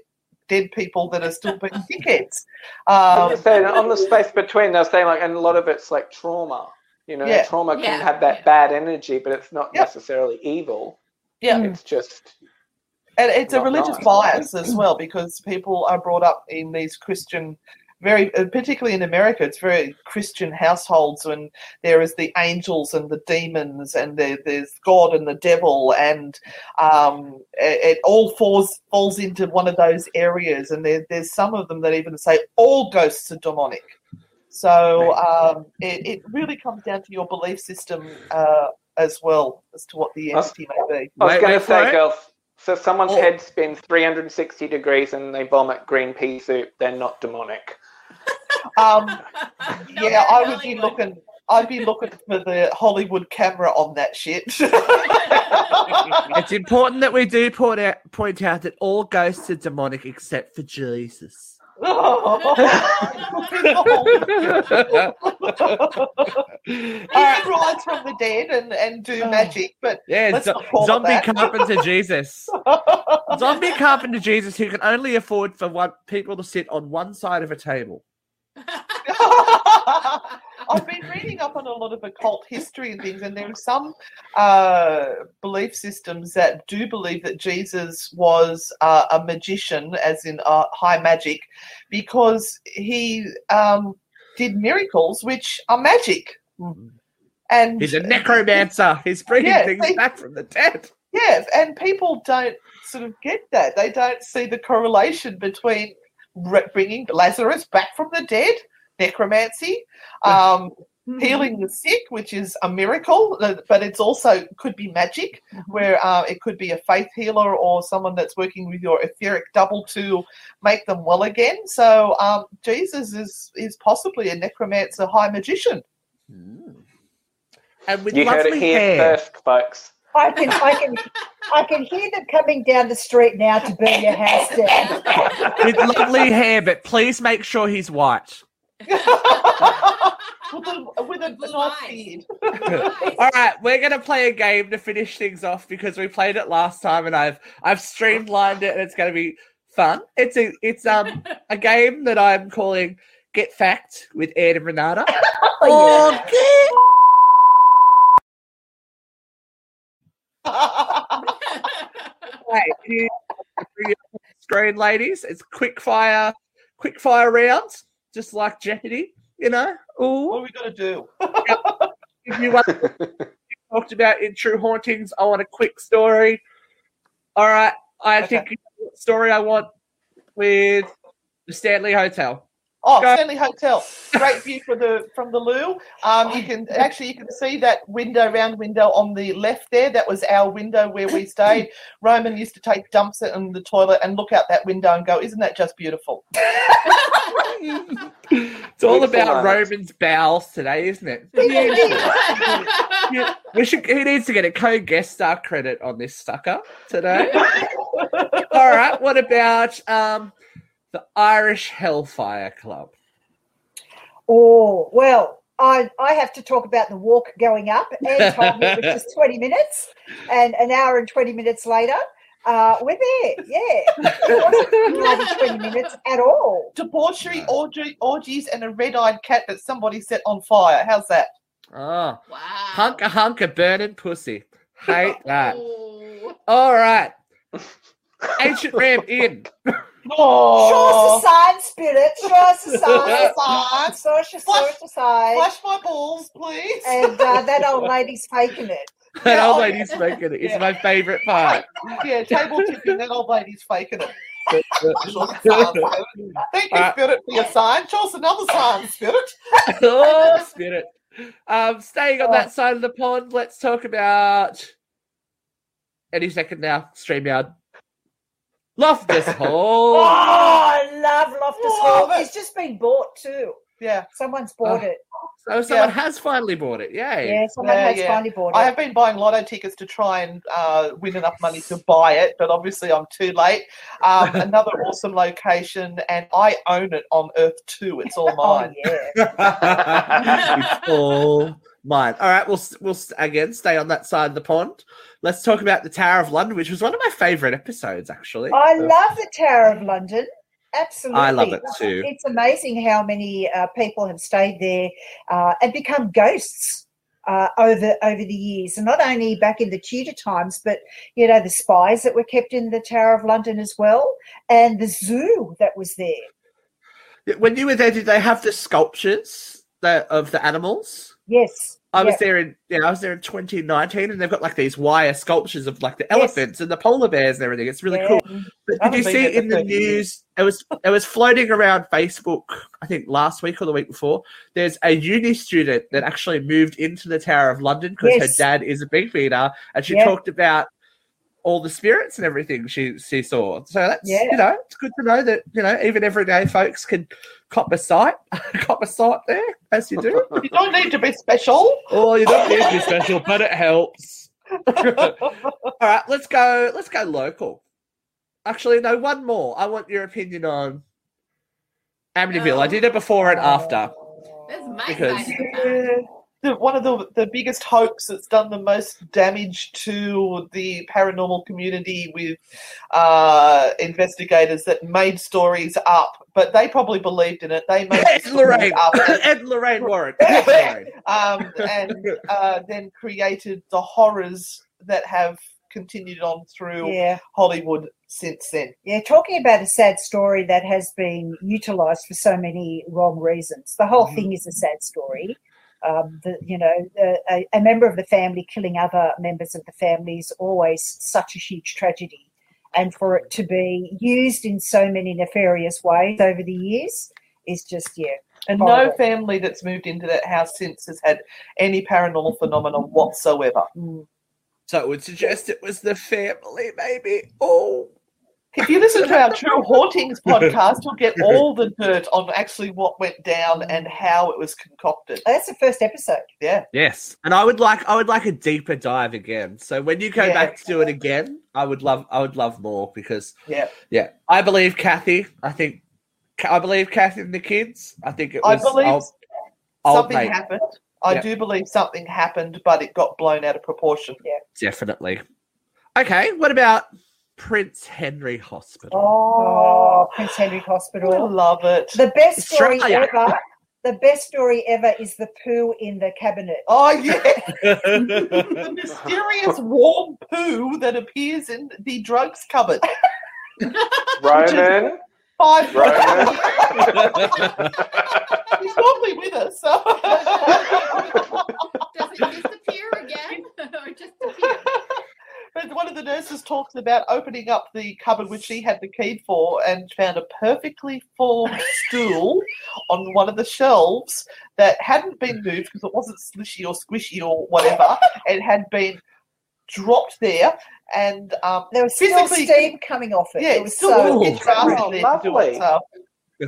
dead people that are still being dickheads. I Um, saying, on the space between, they're saying like, and a lot of it's like trauma. You know, Yeah. trauma can have that yeah. bad energy, but it's not Yep. necessarily evil. yeah, It's just and it's a religious nice. bias as well because people are brought up in these Christian. Very, uh, particularly in America, it's very Christian households when there is the angels and the demons, and there, there's God and the devil, and um, it, it all falls falls into one of those areas. And there, there's some of them that even say all ghosts are demonic. So um, it, it really comes down to your belief system uh, as well as to what the entity may be. I was going to say, it. girls. So if someone's Oh. head spins 360 degrees and they vomit green pea soup, they're not demonic. Um, No, yeah, I in would be looking. I'd be looking for the Hollywood camera on that shit. It's important that we do point out, point out that all ghosts are demonic except for Jesus. he can rise from the dead and, and do magic, but yeah, Let's zo- not call zombie that. carpenter Jesus. zombie carpenter Jesus who can only afford for one people to sit on one side of a table. I've been reading up on a lot of occult history and things, and there are some uh, belief systems that do believe that Jesus was uh, a magician, as in uh, high magic, because he um, did miracles which are magic. And He's a necromancer. He's bringing Yeah, things they- back from the dead. Yeah, and people don't sort of get that. They don't see the correlation between bringing Lazarus back from the dead, necromancy, um, healing the sick, which is a miracle, uh, but it's also could be magic, where uh, it could be a faith healer or someone that's working with your etheric double to make them well again. So um, Jesus is is possibly a necromancer, high magician. And with You heard lovely it here hair. first, folks. I can, I can, I can hear them coming down the street now to burn your house down. with lovely hair, but please make sure he's white. with a, with a Blue nice beard. All right, we're gonna play a game to finish things off because we played it last time and I've I've streamlined it and it's gonna be fun. It's a it's um a game that I'm calling Get Fact with Ed and Renata. Oh, Or Get Fact. It is for your Screen ladies, it's quick fire, quick fire rounds, just like Jeopardy, you know. Ooh. what are we gonna do? If you want talked about in True Hauntings, I want a quick story. All right, I Okay. think the story I want with the Stanley Hotel. Oh, Go. Stanley Hotel. Great view from the from the loo. Um, you can actually you can see that window, round window on the left there. That was our window where we stayed. Roman used to take dumps in the toilet and look out that window and go, "Isn't that just beautiful?" It's all about Excellent. Roman's bowels today, isn't it? Yeah, we should. He needs to get a co-guest star credit on this sucker today. all right. What about um, the Irish Hellfire Club? Oh, well, I, I have to talk about the walk going up. Ed told me it was just 20 minutes, and an hour and 20 minutes later, uh, we're there. Yeah. It wasn't 20 minutes at all. Debauchery, orgy, orgies, and a red-eyed cat that somebody set on fire. How's that? Oh, wow. hunker hunker burning pussy. Hate that. All right. Ancient Ram Inn. Show us Oh, the sign, spirit. Show us the sign. Sign. Show us, show us the sign. flash my balls, please. And uh, that old lady's faking it. That Yeah, old oh, lady's faking it. It's Yeah. my favourite part. yeah, table tipping. That old lady's faking it. Thank you, Uh, Spirit, for your sign. Show us another sign, Spirit. oh, spirit. Um, staying on Oh. that side of the pond, let's talk about any second now. Streamyard. Loftus Hall. Oh, I love Loftus Hall. It's just been bought too. Yeah. Someone's bought Oh. it. So someone Yeah. has finally bought it. Yay. Yeah, someone Yeah, has yeah. finally bought it. I have been buying lotto tickets to try and uh, win enough money to buy it, but obviously I'm too late. Um, another awesome location, and I own it on Earth 2. It's all oh, mine. yeah. it's all mine. All right, we'll we'll again stay on that side of the pond. Let's talk about the Tower of London, which was one of my favorite episodes, actually. I love the Tower of London. Absolutely. I love it too. It's amazing how many uh, people have stayed there uh, and become ghosts uh, over over the years, and not only back in the Tudor times, but you know the spies that were kept in the Tower of London as well, and the zoo that was there. When you were there, did they have the sculptures that, of the animals? Yes, I was Yeah. there in yeah, I was there in 2019, and they've got like these wire sculptures of like the Yes. elephants and the polar bears and everything. It's really Yeah. cool. But I did you see in the 30 years. news? It was it was floating around Facebook. I think last week or the week before. There's a uni student that actually moved into the Tower of London because Yes. her dad is a Beefeater, and she Yeah. talked about all the spirits and everything she she saw. So that's Yeah. you know it's good to know that you know even everyday folks can cop a sight, cop a sight there as you do. You don't need to be special. Oh, you don't need to be special, but it helps. All right, let's go. Let's go local. Actually, no, one more. I want your opinion on Amityville. I did it before and after. That's my Because- side of the one of the, the biggest hoax that's done the most damage to the paranormal community with uh, investigators that made stories up, but they probably believed in it. They made Ed Lorraine, up and, Ed Lorraine Warren. Ed Lorraine. um, and uh, then created the horrors that have continued on through yeah, Hollywood since then. yeah. Talking about a sad story that has been utilised for so many wrong reasons. The whole Mhm. thing is a sad story. Um, the, you know, a, a member of the family killing other members of the family is always such a huge tragedy. And for it to be used in so many nefarious ways over the years is just, yeah. And no family that's moved into that house since has had any paranormal phenomena whatsoever. Mm. So it would suggest it was the family, maybe. Oh, If you listen to our True Hauntings podcast, you'll get all the dirt on actually what went down and how it was concocted. Oh, that's the first episode. Yeah. yes. And I would like, I would like a deeper dive again. So when you go Yeah. back to do it again, I would love, I would love more because Yeah. Yeah, I believe Kathy. I think I believe Kathy and the kids. I think it I was. believe old, old something mate. happened. I Yeah. do believe something happened, but it got blown out of proportion. Yeah, definitely. Okay, what about Prince Henry Hospital? Oh, oh, Prince Henry Hospital. I Hospital. love it. The best story Australia. ever. The best story ever is the poo in the cabinet. Oh, yeah. the mysterious warm poo that appears in the drugs cupboard. Roman. Five Roman. He's normally with us. So. Does it disappear again? or just appear? But one of the nurses talks about opening up the cupboard which she had the key for and found a perfectly formed stool on one of the shelves that hadn't been moved because it wasn't slushy or squishy or whatever. It had been dropped there and um, There was still Physically- steam coming off it. yeah, it it was still so was interesting Oh, there to do lovely. it. So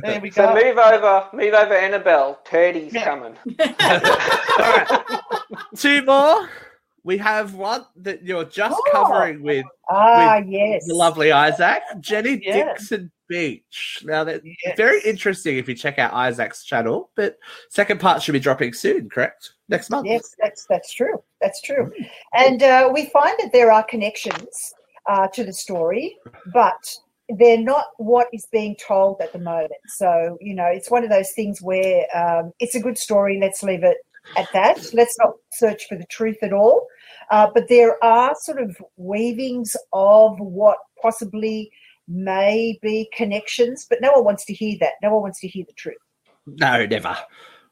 there we go. So move over, move over, Annabelle. Turdy's Yeah. coming. All right, two more. We have one that you're just Oh. covering with ah yes. the lovely Isaac, Jenny Yeah. Dixon Beach. Now that's Yes. very interesting if you check out Isaac's channel. But second part should be dropping soon, correct? Next month. Yes, that's that's true. That's true. And uh, we find that there are connections uh, to the story, but they're not what is being told at the moment. So you know, it's one of those things where um, it's a good story. Let's leave it at that. Let's not search for the truth at all. Uh, but there are sort of weavings of what possibly may be connections, but no one wants to hear that. No one wants to hear the truth. No, never.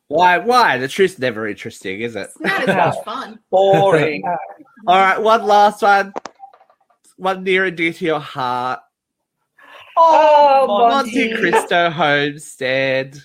Why? Why? The truth's never interesting, is it? It's not as much fun. Boring. All right, one last one. One near and dear to your heart. Oh, Monte Monty. Cristo Homestead.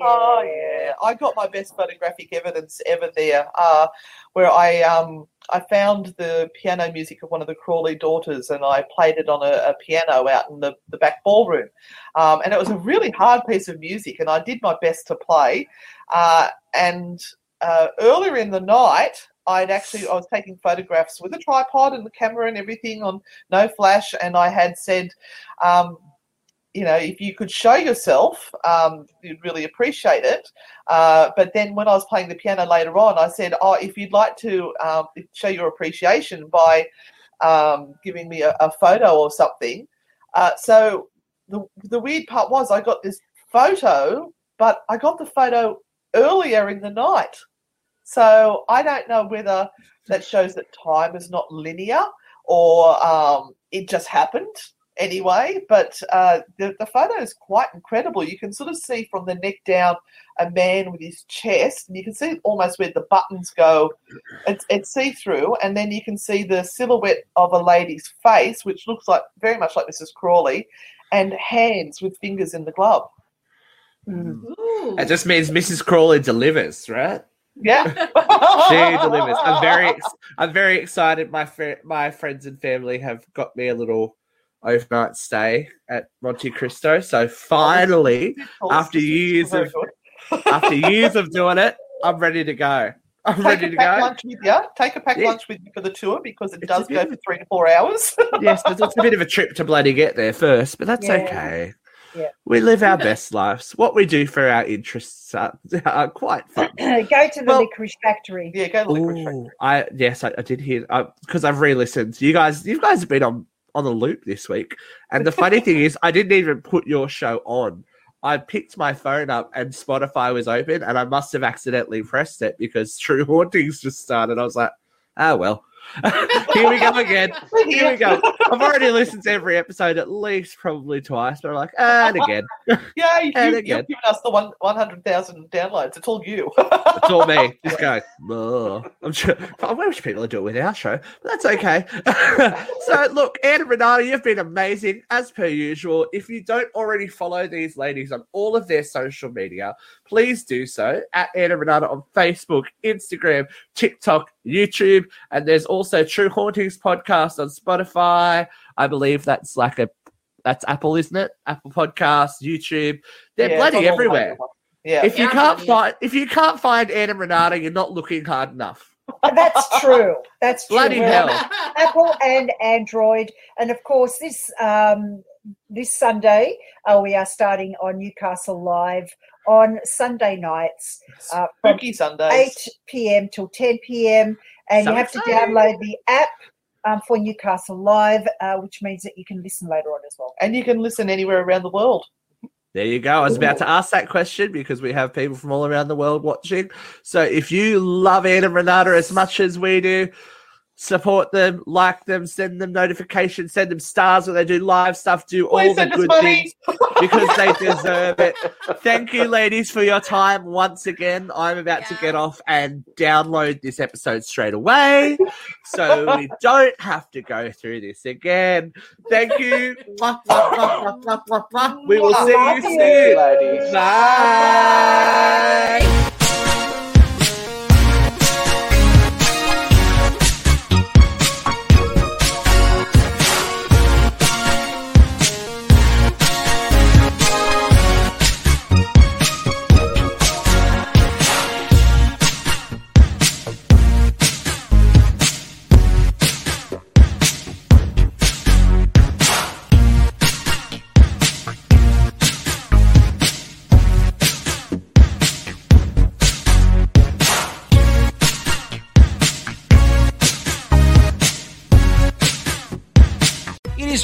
Oh yeah, I got my best photographic evidence ever there, uh, where I um I found the piano music of one of the Crawley daughters and I played it on a, a piano out in the, the back ballroom, um, and it was a really hard piece of music, and I did my best to play, uh, and uh, earlier in the night. I'd actually I was taking photographs with a tripod and the camera and everything on no flash, and I had said, um, you know, if you could show yourself, um, you'd really appreciate it. Uh, but then when I was playing the piano later on, I said, oh, if you'd like to um, show your appreciation by um, giving me a, a, photo or something. Uh, so the, the weird part was I got this photo, but I got the photo earlier in the night. So I don't know whether that shows that time is not linear or um, it just happened anyway. But uh, the, the photo is quite incredible. You can sort of see from the neck down a man with his chest, and you can see almost where the buttons go. It's, it's see through, and then you can see the silhouette of a lady's face, which looks like very much like Mrs. Crawley, and hands with fingers in the glove. Mm. It just means Mrs. Crawley delivers, right? Yeah, she delivers. I'm very, I'm very excited. My fr- my friends and family have got me a little overnight stay at Monte Cristo. So finally, after years of after years of doing it, I'm ready to go. I'm Take ready to go. lunch with you. Take a pack Yeah. lunch with you for the tour because it It's does go for three to four hours. yes, but it's a bit of a trip to bloody get there first, but that's Yeah. okay. Yeah. We live our best lives. What we do for our interests are, are quite fun. Go to the Well- licorice factory. yeah, go to the licorice factory. I yes, I, I did hear uh, because I've re-listened. You guys, you guys have been on on the loop this week, and the funny thing is, I didn't even put your show on. I picked my phone up and Spotify was open, and I must have accidentally pressed it because True Hauntings just started. I was like, ah well. Here we go again. Here we go. I've already listened to every episode at least probably twice, but I'm like, "Ah, and again. Yeah, you, And again. you've given us the one one hundred thousand downloads. It's all you. It's all me. Just going. "Ugh." I'm sure. I wish people would do it with our show, but that's okay. so, look, Anna Renata, you've been amazing as per usual. If you don't already follow these ladies on all of their social media, please do so at Anna Renata on Facebook, Instagram, TikTok, YouTube, and there's also True Hauntings podcast on Spotify. I believe that's like a that's Apple, isn't it? Apple Podcasts, YouTube. They're Yeah, bloody everywhere. major ones. Yeah. If you Yeah, can't bloody- find if you can't find Anna and Renata, you're not looking hard enough. That's true. That's true. Bloody We're hell. Apple and Android, and of course this um, this Sunday uh, we are starting on Newcastle Live on Sunday nights uh, Spooky Sundays. eight p.m. till ten p.m. And So you have to download the app um, for Newcastle Live, uh, which means that you can listen later on as well. And you can listen anywhere around the world. There you go. I was about to ask that question because we have people from all around the world watching. So if you love Anna and Renata as much as we do, support them, like them, send them notifications, send them stars when they do live stuff, do all the good things because they deserve it. Thank you, ladies, for your time once again. I'm about to get off and download this episode straight away so we don't have to go through this again. Thank you. We will see you you. soon. ladies. Bye. It